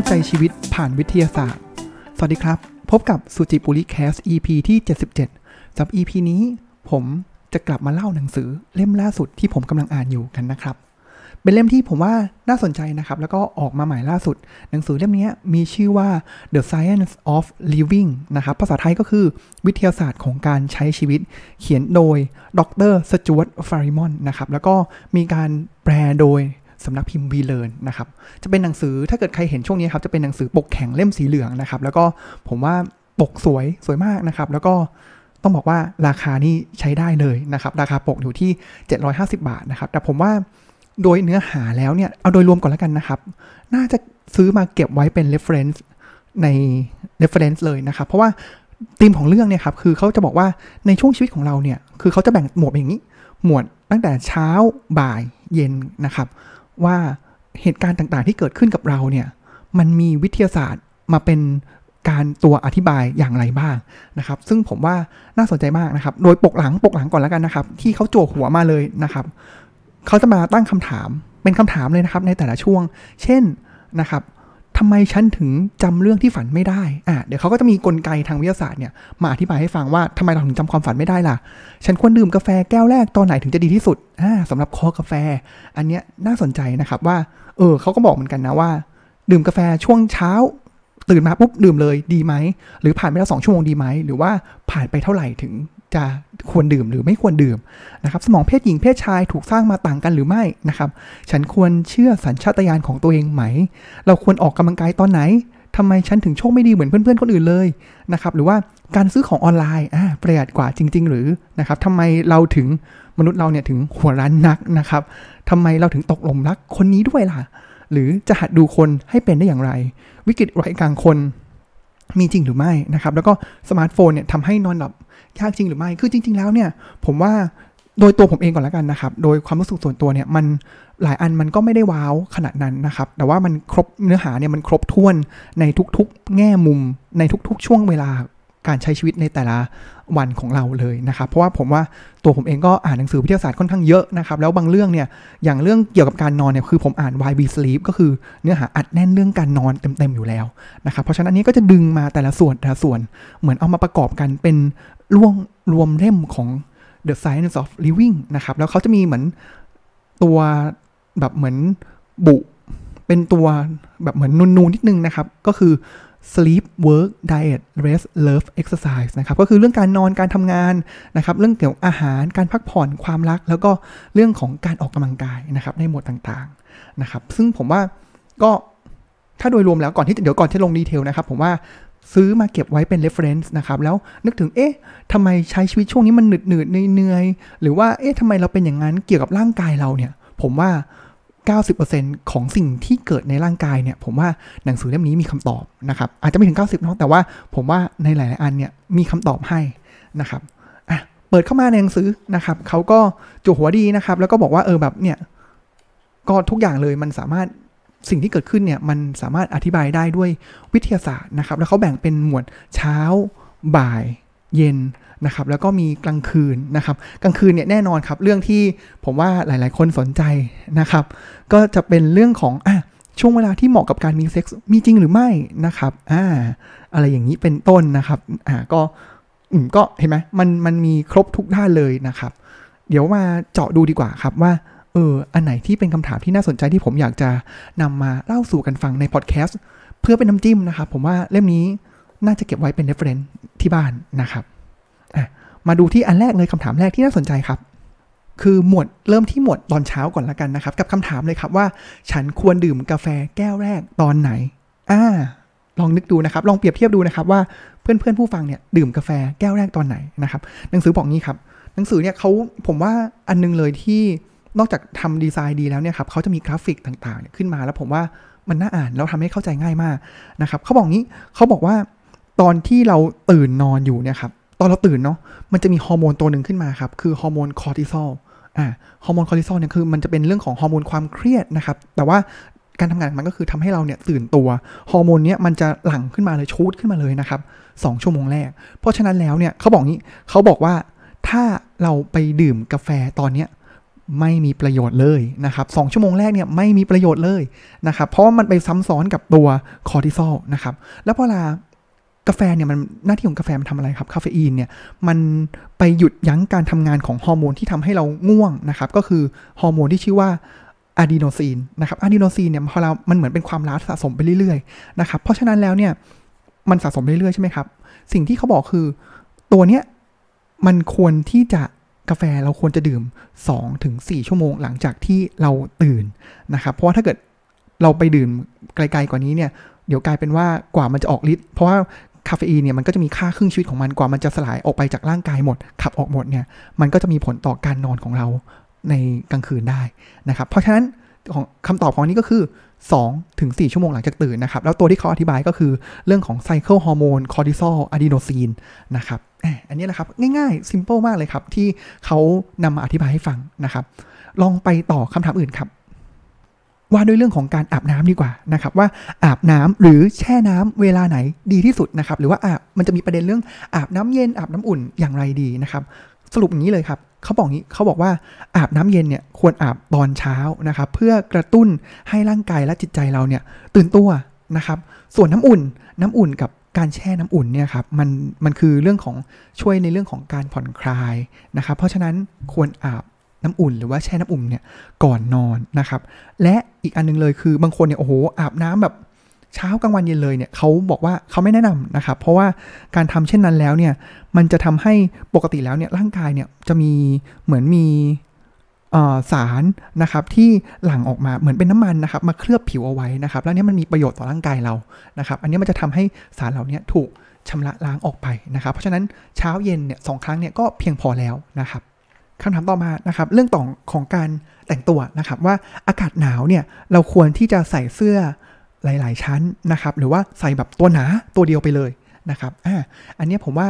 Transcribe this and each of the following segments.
าใจชีวิตผ่านวิทยาศาสตร์ สวัสดีครับ พบกับสุจิปุริแคส EP ที่ 77สำหรับ EP นี้ผมจะกลับมาเล่าหนังสือเล่มล่าสุดที่ผมกำลังอ่านอยู่กันนะครับ เป็นเล่มที่ผมว่าน่าสนใจนะครับ แล้วก็ออกมาใหม่ล่าสุด หนังสือเล่มนี้มีชื่อว่า The Science of Living นะครับ ภาษาไทยก็คือวิทยาศาสตร์ของการใช้ชีวิต เขียนโดยดรสจวตฟาริมอนนะครับ แล้วก็มีการแปลโดย สำนักพิมพ์วีเลนนะครับ จะเป็นหนังสือถ้าเกิดใครเห็นช่วงนี้ครับจะเป็นหนังสือปกแข็งเล่มสีเหลืองนะครับ แล้วก็ผมว่าปกสวยสวยมากนะครับ แล้วก็ต้องบอกว่าราคานี่ใช้ได้เลยนะครับ ราคาปกอยู่ที่ 750 บาทนะครับ แต่ผมว่าโดยเนื้อหาแล้วเนี่ย เอาโดยรวมก่อนแล้วกันนะครับ น่าจะซื้อมาเก็บไว้เป็น reference ใน reference เลยนะครับ เพราะว่าธีมของเรื่องเนี่ยครับ คือเขาจะบอกว่าในช่วงชีวิตของเราเนี่ย คือเขาจะแบ่งหมวดอย่างนี้ หมวดตั้งแต่เช้าบ่ายเย็นนะครับ ว่าเหตุการณ์ต่างๆ ที่เกิดขึ้นกับเราเนี่ย มันมีวิทยาศาสตร์มาเป็นการตัวอธิบายอย่างไรบ้างนะครับ ซึ่งผมว่าน่าสนใจมากนะครับ โดยปกหลังปกหลังก่อนแล้วกันนะครับ ที่เขาโจกหัวมาเลยนะครับ เขาจะมาตั้งคำถามเป็นคำถามเลยนะครับในแต่ละช่วง เช่นนะครับ ทำไมฉันถึงจำเรื่องที่ฝันไม่ได้อะเดี๋ยวเขาก็จะมีกลไกทางวิทยาศาสตร์เนี่ยมาอธิบายให้ฟังว่าทำไมเราถึงจำความฝันไม่ได้ล่ะ ฉันควรดื่มกาแฟแก้วแรกตอนไหนถึงจะดีที่สุดอ่าสำหรับคอกาแฟ อันเนี้ยน่าสนใจนะครับว่า เออเขาก็บอกเหมือนกันนะว่า ดื่มกาแฟช่วงเช้า ตื่นมาปุ๊บดื่มเลยดีไหมหรือผ่านไปแล้วสองชั่วโมงดีไหมหรือว่าผ่านไปเท่าไหร่ถึง จะควรดื่มหรือไม่ควรดื่มนะครับสมองเพศหญิงเพศชายถูกสร้างมาต่างกันหรือไม่นะครับฉันควรเชื่อสัญชาตญาณของตัวเองไหม เราควรออกกำลังกายตอนไหนทำไมฉันถึงโชคไม่ดีเหมือนเพื่อนๆคนอื่นเลยนะครับหรือว่าการซื้อของออนไลน์อ่าประหยัดกว่าจริง ๆ หรือนะครับทำไมเราถึงมนุษย์เราเนี่ยถึงหัวร้านนักนะครับทำไมเราถึงตกหลุมรักคนนี้ด้วยล่ะ หรือจะหัดดูคนให้เป็นได้อย่างไร วิกฤตไร้กลางคนมีจริงหรือไม่นะครับแล้วก็สมาร์ทโฟนเนี่ยทำให้นอนหลับ ยากจริงหรือไม่ คือจริง ๆ แล้วเนี่ย ผมว่าโดยตัวผมเองก่อนแล้วกันนะครับ โดยความรู้สึกส่วนตัวเนี่ยมันหลายอันมันก็ไม่ได้ว้าวขนาดนั้นนะครับ แต่ว่ามันครบเนื้อหาเนี่ยมันครบถ้วนในทุกๆ แง่มุมในทุกๆ ช่วงเวลาการใช้ชีวิตในแต่ละวันของเราเลยนะครับ เพราะว่าผมว่าตัวผมเองก็อ่านหนังสือวิทยาศาสตร์ค่อนข้างเยอะนะครับ แล้วบางเรื่องเนี่ย อย่างเรื่องเกี่ยวกับการนอนเนี่ย คือผมอ่าน Why We Sleep ก็คือเนื้อหาอัดแน่นเรื่องการนอนเต็มๆอยู่แล้วนะครับ เพราะฉะนั้นอันนี้ก็จะดึงมาแต่ละส่วนแต่ละส่วนเหมือนเอามาประกอบกันเป็น รวงรวมเล่มของ The Science of Living นะครับ แล้วเขาจะมีเหมือนตัวแบบเหมือนบุเป็นตัวแบบเหมือนนูนๆนิดนึงนะครับ ก็คือ sleep work diet rest love exercise นะครับ ก็คือเรื่องการนอนการทำงานนะครับ เรื่องเกี่ยวกับอาหารการพักผ่อนความรัก แล้วก็เรื่องของการออกกำลังกายนะครับ ในหมวดต่างๆนะครับ ซึ่งผมว่าก็ถ้าโดยรวมแล้วก่อนที่เดี๋ยวก่อนที่ลงดีเทลนะครับ ผมว่า ซื้อมาเก็บไว้เป็น reference นะครับ แล้วนึกถึง เอ๊ะทำไมใช้ชีวิตช่วงนี้มันหนืดหนืดเหนื่อยหรือว่า เอ๊ะทำไมเราเป็นอย่างนั้นเกี่ยวกับร่างกายเราเนี่ย ผมว่า 90%ของสิ่งที่เกิดในร่างกายเนี่ย ผมว่าหนังสือเล่มนี้มีคำตอบนะครับ อาจจะไม่ถึง 90เนาะแต่ว่าผมว่าในหลาย ๆ อันเนี่ยมีคำตอบให้นะครับอะเปิดเข้ามาในหนังสือนะครับเขาก็จุหัวดีนะครับ แล้วก็บอกว่าเออแบบเนี่ยก็ทุกอย่างเลยมันสามารถ สิ่งที่เกิดขึ้นเนี่ยมันสามารถอธิบายได้ด้วยวิทยาศาสตร์นะครับ แล้วเขาแบ่งเป็นหมวดเช้าบ่ายเย็นนะครับ แล้วก็มีกลางคืนนะครับ กลางคืนเนี่ยแน่นอนครับ เรื่องที่ผมว่าหลาย ๆ คนสนใจนะครับ ก็จะเป็นเรื่องของอะช่วงเวลาที่เหมาะกับการมีเซ็กซ์มีจริงหรือไม่นะครับอ่าอะไรอย่างนี้เป็นต้นนะครับอ่าก็อืมก็เห็นไหมมันมันมีครบทุกด้านเลยนะครับ เดี๋ยวมาเจาะดูดีกว่าครับว่า เออ อันไหนที่เป็นคำถามที่น่าสนใจที่ผมอยากจะนำมาเล่าสู่กันฟังในพอดแคสต์เพื่อเป็นน้ำจิ้มนะครับ ผมว่าเล่มนี้น่าจะเก็บไว้เป็น reference ที่บ้านนะครับมาดูที่อันแรกเลยคำถามแรกที่น่าสนใจครับ คือหมวดเริ่มที่หมวดตอนเช้าก่อนละกันนะครับ กับคำถามเลยครับว่า ฉันควรดื่มกาแฟแก้วแรกตอนไหนอ่าลองนึกดูนะครับ ลองเปรียบเทียบดูนะครับว่าเพื่อนเพื่อนผู้ฟังเนี่ยดื่มกาแฟแก้วแรกตอนไหนนะครับ หนังสือบอกงี้ครับ หนังสือเนี่ยเขาผมว่าอันนึงเลยที่ นอกจากทำดีไซน์ดีแล้วเนี่ยครับเขาจะมีกราฟิกต่างๆ ขึ้นมาแล้วผมว่ามันน่าอ่านแล้วทำให้เข้าใจง่ายมากนะครับเขาบอกงี้เขาบอกว่าตอนที่เราตื่นนอนอยู่เนี่ยครับตอนเราตื่นเนาะมันจะมีฮอร์โมนตัวหนึ่งขึ้นมาครับคือฮอร์โมนคอร์ติซอลอ่าฮอร์โมนคอร์ติซอลเนี่ยคือมันจะเป็นเรื่องของฮอร์โมนความเครียดนะครับแต่ว่าการทำงานมันก็คือทำให้เราเนี่ยตื่นตัวฮอร์โมนเนี้ยมันจะหลั่งขึ้นมาเลยชูตขึ้นมาเลยนะครับสองชั่วโมงแรก เพราะฉะนั้นแล้วเนี่ยเขาบอกงี้เขาบอกว่าถ้าเราไปดื่มกาแฟตอนเนี้ย ไม่มีประโยชน์เลยนะครับสองชั่วโมงแรกเนี่ยไม่มีประโยชน์เลยนะครับ เพราะว่ามันไปซ้ำซ้อนกับตัวคอร์ติซอลนะครับ แล้วพอลากาแฟเนี่ยมันหน้าที่ของกาแฟมันทำอะไรครับคาเฟอีนเนี่ยมันไปหยุดยั้งการทำงานของฮอร์โมนที่ทำให้เราง่วงนะครับ ก็คือฮอร์โมนที่ชื่อว่าอะดีโนซีนนะครับอะดีโนซีนเนี่ยพอเรา มันเหมือนเป็นความล้าสะสมไปเรื่อยๆนะครับ เพราะฉะนั้นแล้วเนี่ยมันสะสมไปเรื่อยๆใช่ไหมครับ สิ่งที่เขาบอกคือตัวเนี้ยมันควรที่จะ กาแฟเราควรจะดื่ม 2-4ถึงชั่วโมงหลังจากที่เราตื่นนะครับ เพราะว่าถ้าเกิดเราไปดื่มไกลๆกว่านี้เนี่ย เดี๋ยวกลายเป็นว่ากว่ามันจะออกฤทธิ์เพราะว่าคาเฟอีนเนี่ยมันก็จะมีค่าครึ่งชีวิตของมันกว่ามันจะสลายออกไปจากร่างกายหมด ขับออกหมดเนี่ยมันก็จะมีผลต่อการนอนของเราในกลางคืนได้นะครับ เพราะฉะนั้นของคำตอบของนี้ก็คือ2ถึง4ชั่วโมงหลังจากตื่นนะครับ แล้วตัวที่เขาอธิบายก็คือเรื่องของ cycle ฮอร์โมนคอร์ติซอลอะดีโนซีนนะครับ อันนี้นะครับ ง่ายๆ simple มากเลยครับ ที่เขานำมาอธิบายให้ฟังนะครับ ลองไปต่อคำถามอื่นครับ ว่าด้วยเรื่องของการอาบน้ำดีกว่านะครับ ว่าอาบน้ำหรือแช่น้ำเวลาไหนดีที่สุดนะครับ หรือว่าอาบมันจะมีประเด็นเรื่องอาบน้ำเย็นอาบน้ำอุ่นอย่างไรดีนะครับ สรุปอย่างนี้เลยครับเขาบอกงี้เขาบอกว่าอาบน้ำเย็นเนี่ยควรอาบตอนเช้านะครับ เพื่อกระตุ้นให้ร่างกายและจิตใจเราเนี่ยตื่นตัวนะครับ ส่วนน้ำอุ่นน้ำอุ่นกับ การแช่น้ำอุ่นเนี่ยครับมันมันคือเรื่องของช่วยในเรื่องของการผ่อนคลายนะครับ เพราะฉะนั้นควรอาบน้ำอุ่นหรือว่าแช่น้ำอุ่นเนี่ยก่อนนอนนะครับ และอีกอันนึงเลยคือบางคนเนี่ยโอ้โหอาบน้ำแบบเช้ากลางวันเย็นเลยเนี่ยเขาบอกว่าเขาไม่แนะนำนะครับ เพราะว่าการทำเช่นนั้นแล้วเนี่ยมันจะทำให้ปกติแล้วเนี่ยร่างกายเนี่ยจะมีเหมือนมี สารนะครับที่หลั่งออกมาเหมือนเป็นน้ำมันนะครับมาเคลือบผิวเอาไว้นะครับแล้วนี้มันมีประโยชน์ต่อร่างกายเรานะครับ อันนี้มันจะทำให้สารเหล่านี้ถูกชำระล้างออกไปนะครับ เพราะฉะนั้นเช้าเย็นเนี่ยสองครั้งเนี่ยก็เพียงพอแล้วนะครับคำถามต่อมานะครับเรื่องต่อของการแต่งตัวนะครับว่าอากาศหนาวเนี่ยเราควรที่จะใส่เสื้อหลาย ๆ ชั้นนะครับ หรือว่าใส่แบบตัวหนาตัวเดียวไปเลยนะครับอ่าอันนี้ผมว่า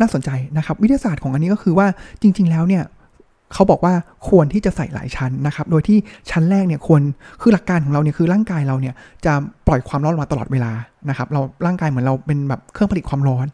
น่าสนใจนะครับ วิทยาศาสตร์ของอันนี้ก็คือว่าจริง ๆ แล้วเนี่ย เขาบอกว่าควรที่จะใส่หลายชั้นนะครับ โดยที่ชั้นแรกเนี่ยควร คือหลักการของเราเนี่ยคือร่างกายเราเนี่ยจะปล่อยความร้อนมาตลอดเวลานะครับ เราร่างกายเหมือนเราเป็นแบบเครื่องผลิตความร้อน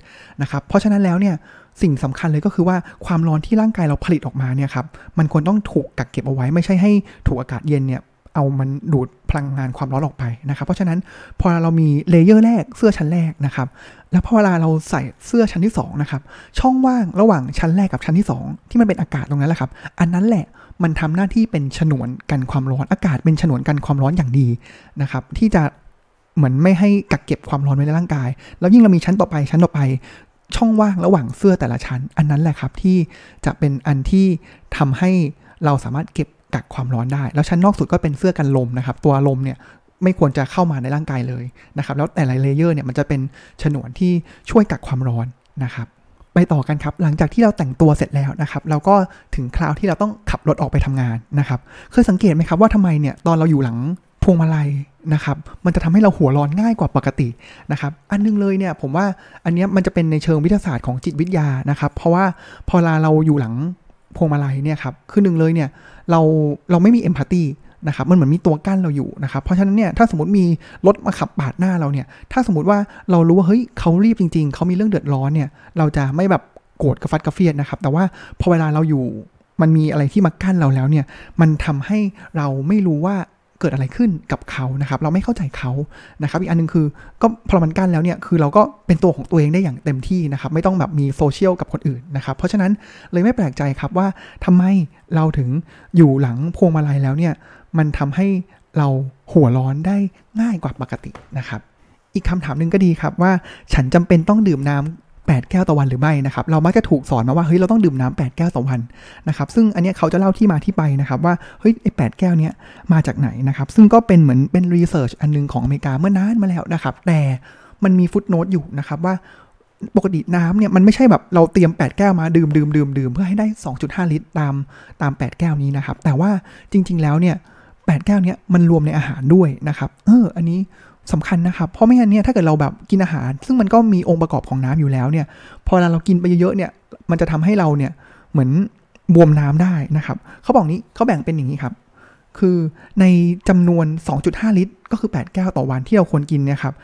นะครับ เพราะฉะนั้นแล้วเนี่ยสิ่งสำคัญเลยก็คือว่าความร้อนที่ร่างกายเราผลิตออกมาเนี่ยครับ มันควรต้องถูกกักเก็บเอาไว้ไม่ใช่ให้ถูกอากาศเย็นเนี่ย เอามันดูดพลังงานความร้อนออกไปนะครับเพราะฉะนั้นพอเรามีเลเยอร์แรกเสื้อชั้นแรกนะครับแล้วพอเวลาเราใส่เสื้อชั้นที่2นะครับช่องว่างระหว่างชั้นแรกกับชั้นที่ 2 ที่มันเป็นอากาศตรงนั้นแหละครับอันนั้นแหละมันทำหน้าที่เป็นฉนวนกันความร้อนอากาศเป็นฉนวนกันความร้อนอย่างดีนะครับที่จะเหมือนไม่ให้กักเก็บความร้อนไว้ในร่างกาย แล้วยิ่งเรามีชั้นต่อไปชั้นต่อไป ช่องว่างระหว่างเสื้อแต่ละชั้น อันนั้นแหละครับที่จะเป็นอันที่ทำให้เราสามารถเก็บ กักความร้อนได้ แล้วชั้นนอกสุดก็เป็นเสื้อกันลมนะครับ ตัวลมเนี่ยไม่ควรจะเข้ามาในร่างกายเลยนะครับ แล้วแต่ละเลเยอร์เนี่ยมันจะเป็นฉนวนที่ช่วยกักความร้อนนะครับ ไปต่อกันครับ หลังจากที่เราแต่งตัวเสร็จแล้วนะครับ เราก็ถึงคราวที่เราต้องขับรถออกไปทำงานนะครับ เคยสังเกตไหมครับว่าทำไมเนี่ยตอนเราอยู่หลังพวงมาลัยนะครับ มันจะทำให้เราหัวร้อนง่ายกว่าปกตินะครับ อันนึงเลยเนี่ยผมว่าอันนี้มันจะเป็นในเชิงวิทยาศาสตร์ของจิตวิทยานะครับ เพราะว่าพอเราอยู่หลัง พวงมาลัยเนี่ยครับคือหนึ่งเลยเนี่ยเราเราไม่มีเอมพัตตีนะครับมันเหมือนมีตัวกั้นเราอยู่นะครับ เพราะฉะนั้นเนี่ยถ้าสมมติมีรถมาขับปาดหน้าเราเนี่ย ถ้าสมมติว่าเรารู้ว่าเฮ้ยเขารีบจริง ๆเขามีเรื่องเดือดร้อนเนี่ย เราจะไม่แบบโกรธกระฟัดกระเฟียดนะครับ แต่ว่าพอเวลาเราอยู่มันมีอะไรที่มากั้นเราแล้วเนี่ย มันทำให้เราไม่รู้ว่า เกิดอะไรขึ้นกับเขานะครับ เราไม่เข้าใจเขานะครับ อีกอันนึงคือก็พอมันกั้นแล้วเนี่ยคือเราก็เป็นตัวของตัวเองได้อย่างเต็มที่นะครับ ไม่ต้องแบบมีโซเชียลกับคนอื่นนะครับ เพราะฉะนั้นเลยไม่แปลกใจครับว่าทำไมเราถึงอยู่หลังพวงมาลัยแล้วเนี่ยมันทำให้เราหัวร้อนได้ง่ายกว่าปกตินะครับ อีกคำถามหนึ่งก็ดีครับว่า ฉันจำเป็นต้องดื่มน้ำ 8 แก้วต่อวันหรือไม่นะครับ เรามักจะถูกสอนมาว่าเฮ้ยเราต้องดื่มน้ำ8แก้วต่อวันนะครับ ซึ่งอันนี้เขาจะเล่าที่มาที่ไปนะครับว่าเฮ้ยไอ้แแก้วเนี้ยมาจากไหนนะครับ ซึ่งก็เป็นเหมือนเป็นรีเสิร์ชอันนึงของอเมริกาเมื่อนานมาแล้วนะครับ แต่มันมีฟุตโนตอยู่นะครับว่าปกติน้ำเนี่ยมันไม่ใช่แบบเราเตรียม 8 แก้วมาดื่มดื่มดื่มดื่มเพื่อให้ได้ 2.5 ลิตรตามตาม 8 แก้วนี้นะครับ แต่ว่าจริง ๆ แล้วเนี่ย8แก้วเนี้ยมันรวมในอาหารด้วยนะครับ เออ อันนี้ สำคัญนะครับ เพราะไม่งั้นเนี่ยถ้าเกิดเราแบบกินอาหาร ซึ่งมันก็มีองค์ประกอบของน้ำอยู่แล้วเนี่ยพอเวลาเรากินไปเยอะๆเนี่ยมันจะทำให้เราเนี่ยเหมือนบวมน้ำได้นะครับเขาบอกนี้เขาแบ่งเป็นอย่างนี้ครับ คือในจำนวน 2.5 ลิตร ก็คือ 8 แก้วต่อวันที่เราควรกินเนี่ยครับ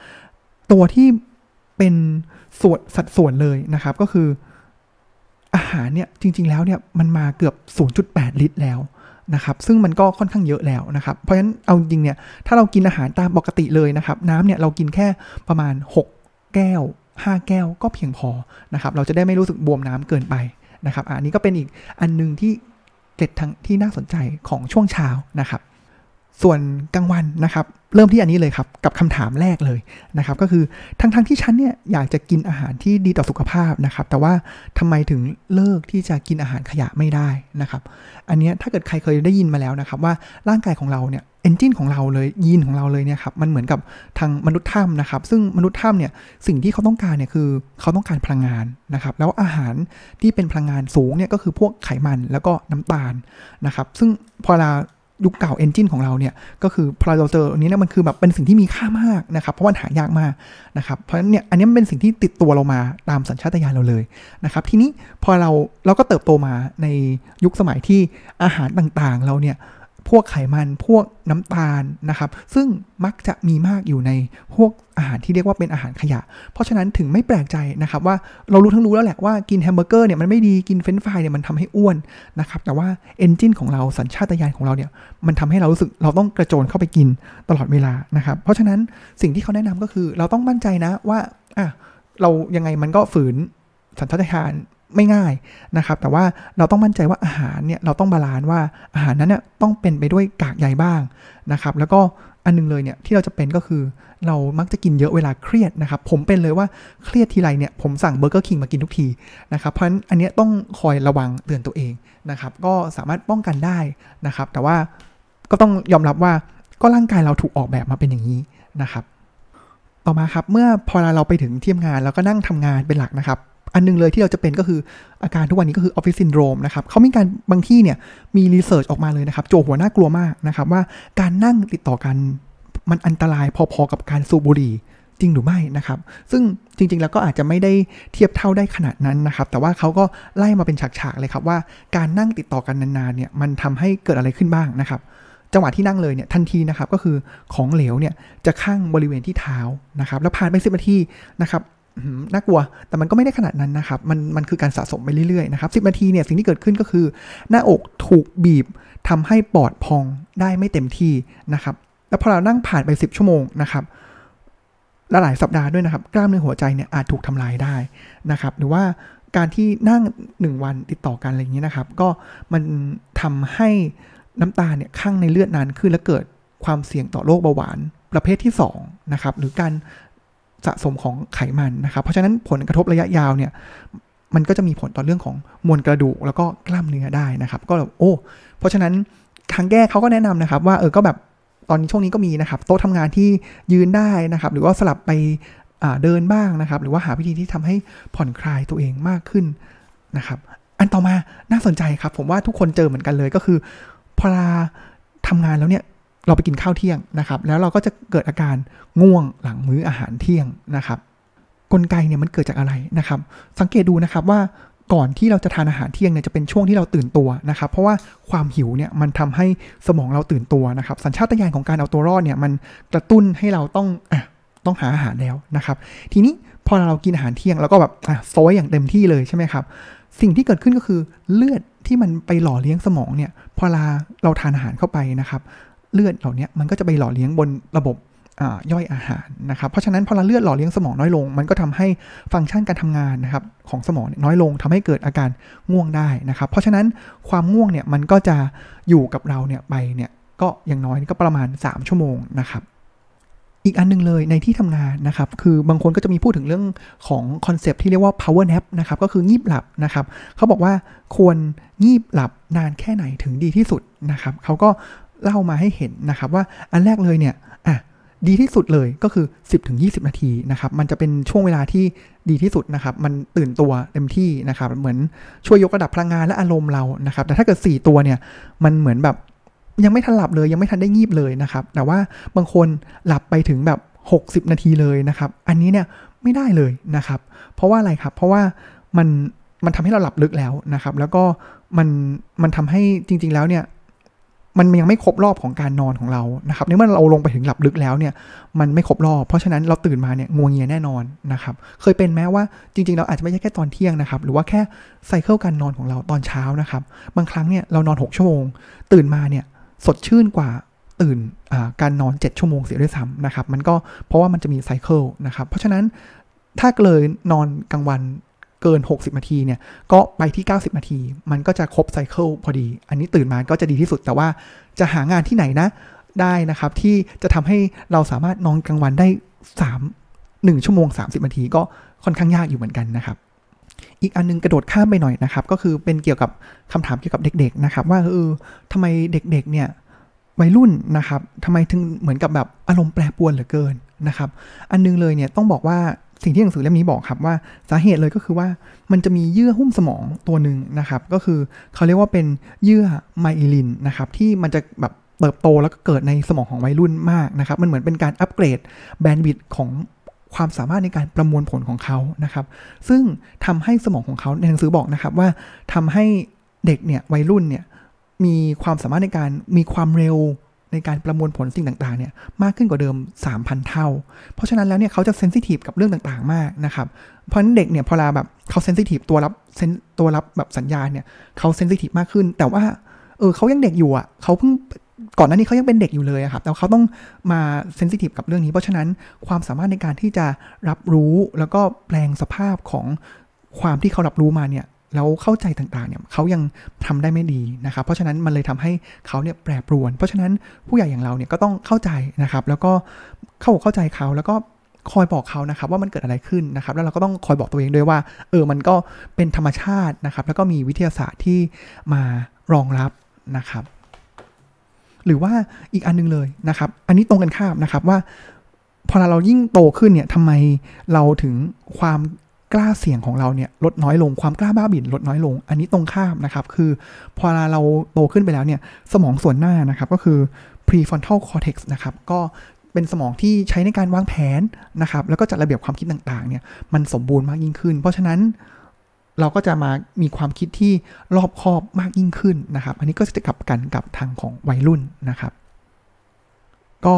ตัวที่เป็นส่วนสัดส่วนเลยนะครับก็คืออาหหารเนี่ยจริง ๆ แล้วเนี่ยมันมาเกือบ 0.8 ลิตรแล้ว นะครับซึ่งมันก็ค่อนข้างเยอะแล้วนะครับ เพราะฉะนั้นเอาจริงเนี่ยถ้าเรากินอาหารตามปกติเลยนะครับน้ำเนี่ยเรากินแค่ประมาณ 6 แก้ว 5 แก้วก็เพียงพอนะครับเราจะได้ไม่รู้สึกบวมน้ำเกินไปนะครับอันนี้ก็เป็นอีกอันนึงที่เกร็ดทางที่น่าสนใจของช่วงเช้านะครับ ส่วนกลางวันนะครับ เริ่มที่อันนี้เลยครับ กับคำถามแรกเลยนะครับ ก็คือทั้งๆทที่ฉันเนี่ยอยากจะกินอาหารที่ดีต่อสุขภาพนะครับ แต่ว่าทำไมถึงเลิกที่จะกินอาหารขยะไม่ได้นะครับ อันนี้ถ้าเกิดใครเคยได้ยินมาแล้วนะครับ ว่าร่างกายของเราเนี่ยเอนจินของเราเลยยีนของเราเลยเนี่ยครับมันเหมือนกับทางมนุษย์ถ้ำนะครับ ซึ่งมนุษย์ถ้ำเนี่ยสิ่งที่เขาต้องการเนี่ยคือเขาต้องการพลังงานนะครับ แล้วอาหารที่เป็นพลังงานสูงเนี่ยก็คือพวกไขมันแล้วก็น้ำตาลนะครับ ซึ่งพอเรา ยุคเก่าเอนจินของเราเนี่ยก็คือพอเราเจออันนี้เนี่ยมันคือแบบเป็นสิ่งที่มีค่ามากนะครับเพราะมันหายากมากนะครับเพราะฉะนั้นเนี่ยอันนี้มันเป็นสิ่งที่ติดตัวเรามาตามสัญชาตญาณเราเลยนะครับทีนี้พอเราเราก็เติบโตมาในยุคสมัยที่อาหารต่างๆ เราเนี่ย พวกไขมันพวกน้ำตาลนะครับ ซึ่งมักจะมีมากอยู่ในพวกอาหารที่เรียกว่าเป็นอาหารขยะ เพราะฉะนั้นถึงไม่แปลกใจนะครับว่าเรารู้ทั้งรู้แล้วแหละว่ากินแฮมเบอร์เกอร์เนี่ยมันไม่ดีกินเฟรนฟรายเนี่ยมันทำให้อ้วนนะครับแต่ว่า engine ของเราสัญชาตญาณของเราเนี่ยมันทำให้เรารู้สึกเราต้องกระโจนเข้าไปกินตลอดเวลานะครับ เพราะฉะนั้นสิ่งที่เขาแนะนำก็คือ เราต้องมั่นใจนะว่าอะเรายังไงมันก็ฝืนสัญชาตญาณ ไม่ง่ายนะครับ แต่ว่าเราต้องมั่นใจว่าอาหารเนี่ยเราต้อง balance ว่าอาหารนั้นเนี่ยต้องเป็นไปด้วยกากใยบ้างนะครับ แล้วก็อันนึงเลยเนี่ยที่เราจะเป็นก็คือเรามักจะกินเยอะเวลาเครียดนะครับ ผมเป็นเลยว่าเครียดทีไรเนี่ยผมสั่ง Burger King มากินทุกทีนะครับเพราะฉะนั้นอันนี้ต้องคอยระวังเตือนตัวเองนะครับ ก็สามารถป้องกันได้นะครับ แต่ว่าก็ต้องยอมรับว่าก็ร่างกายเราถูกออกแบบมาเป็นอย่างนี้นะครับ ต่อมาครับเมื่อพอเราไปถึงที่ทำงานแล้วก็นั่งทำงานเป็นหลักนะครับ อันนึงเลยที่เราจะเป็นก็คืออาการทุกวันนี้ก็คือออฟฟิศซินโดรมนะครับเขามีการบางที่เนี่ยมี research ออกมาเลยนะครับ จั่วหัวน่ากลัวมากนะครับว่าการนั่งติดต่อกันมันอันตรายพอๆกับการสูบบุหรี่จริงหรือไม่นะครับ ซึ่งจริง ๆ แล้วก็อาจจะไม่ได้เทียบเท่าได้ขนาดนั้นนะครับ แต่ว่าเขาก็ไล่มาเป็นฉากๆเลยครับว่าการนั่งติดต่อกันนานๆเนี่ยมันทำให้เกิดอะไรขึ้นบ้างนะครับจังหวะที่นั่งเลยเนี่ยทันทีนะครับก็คือของเหลวเนี่ยจะค้างบริเวณที่เท้านะครับ แล้วผ่านไปสิบนาทีนะครับ น่ากลัว แต่มันก็ไม่ได้ขนาดนั้นนะครับ มันมันคือการสะสมไปเรื่อยๆนะครับสินาทีเนี่ยสิ่งที่เกิดขึ้นก็คือ หน้าอกถูกบีบทำให้ปอดพองได้ไม่เต็มที่นะครับ แล้วพอเรานั่งผ่านไป 10 ชั่วโมงนะครับและหลายสัปดาห์ด้วยนะครับ กล้ามเนื้อหัวใจเนี่ยอาจถูกทำลายได้นะครับ หรือว่าการที่นั่ง 1 วันติดต่อกันอะไรอย่างนี้นะครับ ก็มันทำให้น้ำตาเนี่ยข้างในเลือดนานขึ้นและเกิดความเสี่ยงต่อโรคเบาหวานประเภทที่2นะครับหรือการ สะสมของไขมันนะครับ เพราะฉะนั้นผลกระทบระยะยาวเนี่ยมันก็จะมีผลต่อเรื่องของมวลกระดูกแล้วก็กล้ามเนื้อได้นะครับ ก็แบบโอ้ เพราะฉะนั้นทางแก้เขาก็แนะนำนะครับ ว่าเออก็แบบตอนนี้ช่วงนี้ก็มีนะครับโต๊ะทำงานที่ยืนได้นะครับ หรือว่าสลับไปเดินบ้างนะครับ หรือว่าหาวิธีที่ทำให้ผ่อนคลายตัวเองมากขึ้นนะครับ อันต่อมาน่าสนใจครับ ผมว่าทุกคนเจอเหมือนกันเลยก็คือพอลาทำงานแล้วเนี่ย เราไปกินข้าวเที่ยงนะครับ แล้วเราก็จะเกิดอาการง่วงหลังมื้ออาหารเที่ยงนะครับ กลไกเนี่ยมันเกิดจากอะไรนะครับ สังเกตดูนะครับว่าก่อนที่เราจะทานอาหารเที่ยงเนี่ยจะเป็นช่วงที่เราตื่นตัวนะครับ เพราะว่าความหิวเนี่ยมันทำให้สมองเราตื่นตัวนะครับ สัญชาตญาณของการเอาตัวรอดเนี่ยมันกระตุ้นให้เราต้องอะต้องหาอาหารแล้วนะครับ ทีนี้พอเรากินอาหารเที่ยงแล้วก็แบบอะโซยอย่างเต็มที่เลยใช่ไหมครับ สิ่งที่เกิดขึ้นก็คือเลือดที่มันไปหล่อเลี้ยงสมองเนี่ยพอเราเราทานอาหารเข้าไปนะครับ เลือดเหล่านี้มันก็จะไปหล่อเลี้ยงบนระบบย่อยอาหารนะครับ เพราะฉะนั้นพอเราเลือดหล่อเลี้ยงสมองน้อยลง มันก็ทำให้ฟังก์ชันการทำงานนะครับของสมองน้อยลงทำให้เกิดอาการง่วงได้นะครับ เพราะฉะนั้นความง่วงเนี่ยมันก็จะอยู่กับเราเนี่ยไปเนี่ยก็อย่างน้อยก็ประมาณ 3 ชั่วโมงนะครับอีกอันนึงเลยในที่ทำงานนะครับ คือบางคนก็จะมีพูดถึงเรื่องของคอนเซปที่เรียกว่า power nap นะครับ ก็คืองีบหลับนะครับ เขาบอกว่าควรงีบหลับนานแค่ไหนถึงดีที่สุดนะครับ เขาก็ เล่ามาให้เห็นนะครับว่าอันแรกเลยเนี่ยอะดีที่สุดเลยก็คือ 10-20 นาทีนะครับมันจะเป็นช่วงเวลาที่ดีที่สุดนะครับมันตื่นตัวเต็มที่นะครับเหมือนช่วยยกระดับพลังงานและอารมณ์เรานะครับแต่ถ้าเกิด 4 ตัวเนี่ยมันเหมือนแบบยังไม่ทันหลับเลยยังไม่ทันได้งีบเลยนะครับแต่ว่าบางคนหลับไปถึงแบบ 60 นาทีเลยนะครับอันนี้เนี่ยไม่ได้เลยนะครับเพราะว่าอะไรครับเพราะว่ามันมันทำให้เราหลับลึกแล้วนะครับแล้วก็มันมันทำให้จริง ๆแล้วเนี่ย มันยังไม่ครบรอบของการนอนของเรานะครับในเมื่อเราลงไปถึงหลับลึกแล้วเนี่ยมันไม่ครบรอบ เพราะฉะนั้นเราตื่นมาเนี่ยงัวงเงียแน่นอนนะครับเคยเป็นแม้ว่าจริงๆ เราอาจจะไม่ใช่แค่ตอนเที่ยงนะครับหรือว่าแค่ไซเคิลการนอนของเราตอนเช้านะครับบางครั้งเนี่ยเรานอน 6 ชั่วโมง ตื่นมาเนี่ยสดชื่นกว่าตื่นการนอน 7 ชั่วโมงเสียด้วยซ้ำนะครับมันก็เพราะว่ามันจะมีไซเคิลนะครับเพราะฉะนั้นถ้าเลยนอนกลางวัน เกิน 60 นาทีเนี่ยก็ไปที่ 90 นาที มันก็จะครบไซเคิลพอดี อันนี้ตื่นมาก็จะดีที่สุดแต่ว่าจะหางานที่ไหนนะได้นะครับที่จะทำให้เราสามารถนอนกลางวันได้ 3 1 ชั่วโมง 30 นาทีก็ค่อนข้างยากอยู่เหมือนกันนะครับ อีกอันนึงกระโดดข้ามไปหน่อยนะครับ ก็คือเป็นเกี่ยวกับคำถามเกี่ยวกับเด็ก ๆนะครับ ว่าเออทำไมเด็กๆเนี่ยวัยรุ่นนะครับทำไมถึงเหมือนกับแบบอารมณ์แปรปรวนเหลือเกินนะครับ อันนึงเลยเนี่ยต้องบอกว่า สิ่งที่หนังสือเล่มนี้บอกครับว่าสาเหตุเลยก็คือว่ามันจะมีเยื่อหุ้มสมองตัวหนึ่งนะครับ ก็คือเขาเรียกว่าเป็นเยื่อไมอิลินนะครับที่มันจะแบบเติบโตแล้วก็เกิดในสมองของวัยรุ่นมากนะครับ มันเหมือนเป็นการอัปเกรดแบนด์วิดต์ของความสามารถในการประมวลผลของเขานะครับ ซึ่งทำให้สมองของเขาในหนังสือบอกนะครับว่าทำให้เด็กเนี่ยวัยรุ่นเนี่ยมีความสามารถในการมีความเร็ว ในการประมวลผลสิ่งต่างๆเนี่ยมากขึ้นกว่าเดิม 3,000 เท่า เพราะฉะนั้นแล้วเนี่ยเขาจะเซนซิทีฟกับเรื่องต่างๆ มากนะครับ เพราะนั้นเด็กเนี่ยพอลาแบบเขาเซนซิทีฟตัวรับเซนตัวรับแบบสัญญาณเนี่ยเขาเซนซิทีฟมากขึ้น แต่ว่าเออเขายังเด็กอยู่อะเขาเพิ่งก่อนหน้านี้เขายังเป็นเด็กอยู่เลยครับ แต่เขาต้องมาเซนซิทีฟกับเรื่องนี้ เพราะฉะนั้นความสามารถในการที่จะรับรู้แล้วก็แปลงสภาพของความที่เขารับรู้มาเนี่ย แล้วเข้าใจต่างๆเนี่ยเขายังทำได้ไม่ดีนะครับ เพราะฉะนั้นมันเลยทำให้เขาเนี่ยแปรปรวน เพราะฉะนั้นผู้ใหญ่อย่างเราเนี่ยก็ต้องเข้าใจนะครับ แล้วก็เข้าเข้าใจเขาแล้วก็คอยบอกเขานะครับว่ามันเกิดอะไรขึ้นนะครับ แล้วเราก็ต้องคอยบอกตัวเองด้วยว่า เออมันก็เป็นธรรมชาตินะครับ แล้วก็มีวิทยาศาสตร์ที่มารองรับนะครับ หรือว่าอีกอันนึงเลยนะครับ อันนี้ตรงกันข้ามนะครับว่าพอเรายิ่งโตขึ้นเนี่ยทำไมเราถึงความ กล้าเสี่ยงของเราเนี่ยลดน้อยลงความกล้าบ้าบิ่นลดน้อยลง อันนี้ตรงข้ามนะครับ คือพอเราโตขึ้นไปแล้วเนี่ยสมองส่วนหน้านะครับก็คือ prefrontal cortex นะครับก็เป็นสมองที่ใช้ในการวางแผนนะครับ แล้วก็จัดระเบียบความคิดต่างๆ เนี่ยมันสมบูรณ์มากยิ่งขึ้น เพราะฉะนั้นเราก็จะมามีความคิดที่รอบคอบมากยิ่งขึ้นนะครับ อันนี้ก็จะกลับกันกับทางของวัยรุ่นนะครับ ก็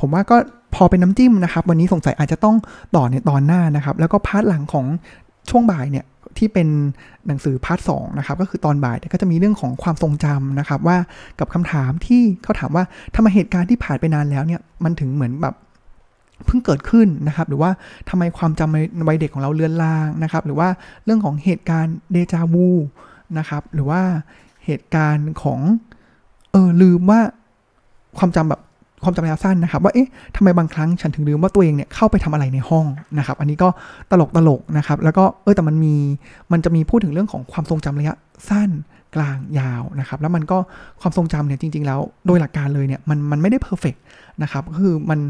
ผมว่าก็ พอเป็นน้ำจิ้มนะครับ วันนี้สงสัยอาจจะต้องต่อในตอนหน้านะครับ แล้วก็ part หลังของช่วงบ่ายเนี่ยที่เป็นหนังสือ part สองนะครับก็คือตอนบ่ายก็จะมีเรื่องของความทรงจำนะครับ ว่ากับคำถามที่เขาถามว่าทำไมเหตุการณ์ที่ผ่านไปนานแล้วเนี่ยมันถึงเหมือนแบบเพิ่งเกิดขึ้นนะครับ หรือว่าทำไมความจำในวัยเด็กของเราเลือนรางนะครับ หรือว่าเรื่องของเหตุการณ์เดจาวูนะครับหรือว่าเหตุการณ์ของเออลืมว่าความจำแบบ ความจำระยะสั้นนะครับว่าเอ๊ะทำไมบางครั้งฉันถึงลืมว่าตัวเองเนี่ยเข้าไปทำอะไรในห้องนะครับ อันนี้ก็ตลกตลกนะครับ แล้วก็เออแต่มันมีมันจะมีพูดถึงเรื่องของความทรงจำระยะสั้นกลางยาวนะครับ แล้วมันก็ความทรงจำเนี่ยจริง ๆ แล้วโดยหลักการเลยเนี่ยมันมันไม่ได้ perfectนะครับก็คือมัน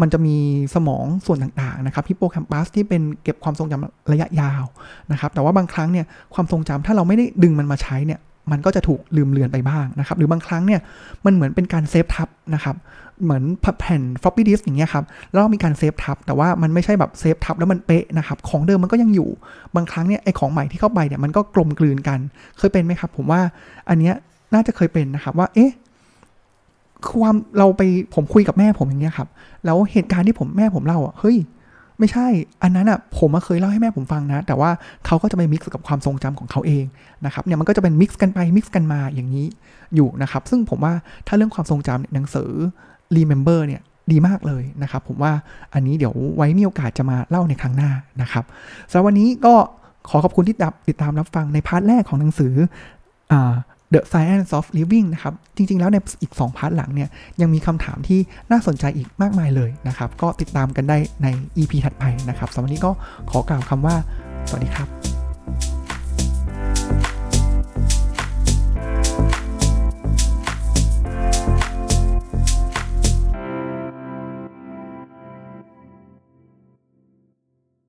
มันจะมีสมองส่วนต่างๆนะครับฮิปโปแคมปัสที่เป็นเก็บความทรงจำระยะยาวนะครับ แต่ว่าบางครั้งเนี่ยความทรงจำถ้าเราไม่ได้ดึงมันมาใช้เนี่ย มันก็จะถูกลืมเลือนไปบ้างนะครับ หรือบางครั้งเนี่ยมันเหมือนเป็นการ save ทับนะครับ เหมือนแผ่น floppy disk อย่างเงี้ยครับแล้วมีการ save ทับ แต่ว่ามันไม่ใช่แบบ save ทับแล้วมันเป๊ะนะครับ ของเดิมมันก็ยังอยู่ บางครั้งเนี่ยไอของใหม่ที่เข้าไปเนี่ยมันก็กลมกลืนกัน เคยเป็นไหมครับ ผมว่าอันเนี้ยน่าจะเคยเป็นนะครับว่า เอ๊ะความเราไปผมคุยกับแม่ผมอย่างเงี้ยครับ แล้วเหตุการณ์ที่ผมแม่ผมเล่าอะ เฮ้ย ไม่ใช่ อันนั้นอะผมเคยเล่าให้แม่ผมฟังนะ แต่ว่าเขาก็จะไป mix กับความทรงจำของเขาเองนะครับเนี่ยมันก็จะเป็น mix กันไป mix กันมาอย่างนี้อยู่นะครับ ซึ่งผมว่าถ้าเรื่องความทรงจำหนังสือ Remember เนี่ยดีมากเลยนะครับ ผมว่าอันนี้เดี๋ยวไว้มีโอกาสจะมาเล่าในครั้งหน้านะครับสำหรับวันนี้ก็ขอขอบคุณที่ติดตามรับฟังใน part แรกของหนังสือ The Science of Living นะครับ จริง ๆ แล้วในอีก 2 part หลังเนี่ย ยังมีคำถามที่น่าสนใจอีกมากมายเลยนะครับ ก็ติดตามกันได้ใน EP ถัดไปนะครับสำหรับวันนี้ก็ขอกล่าวคำว่า สวัสดีครับ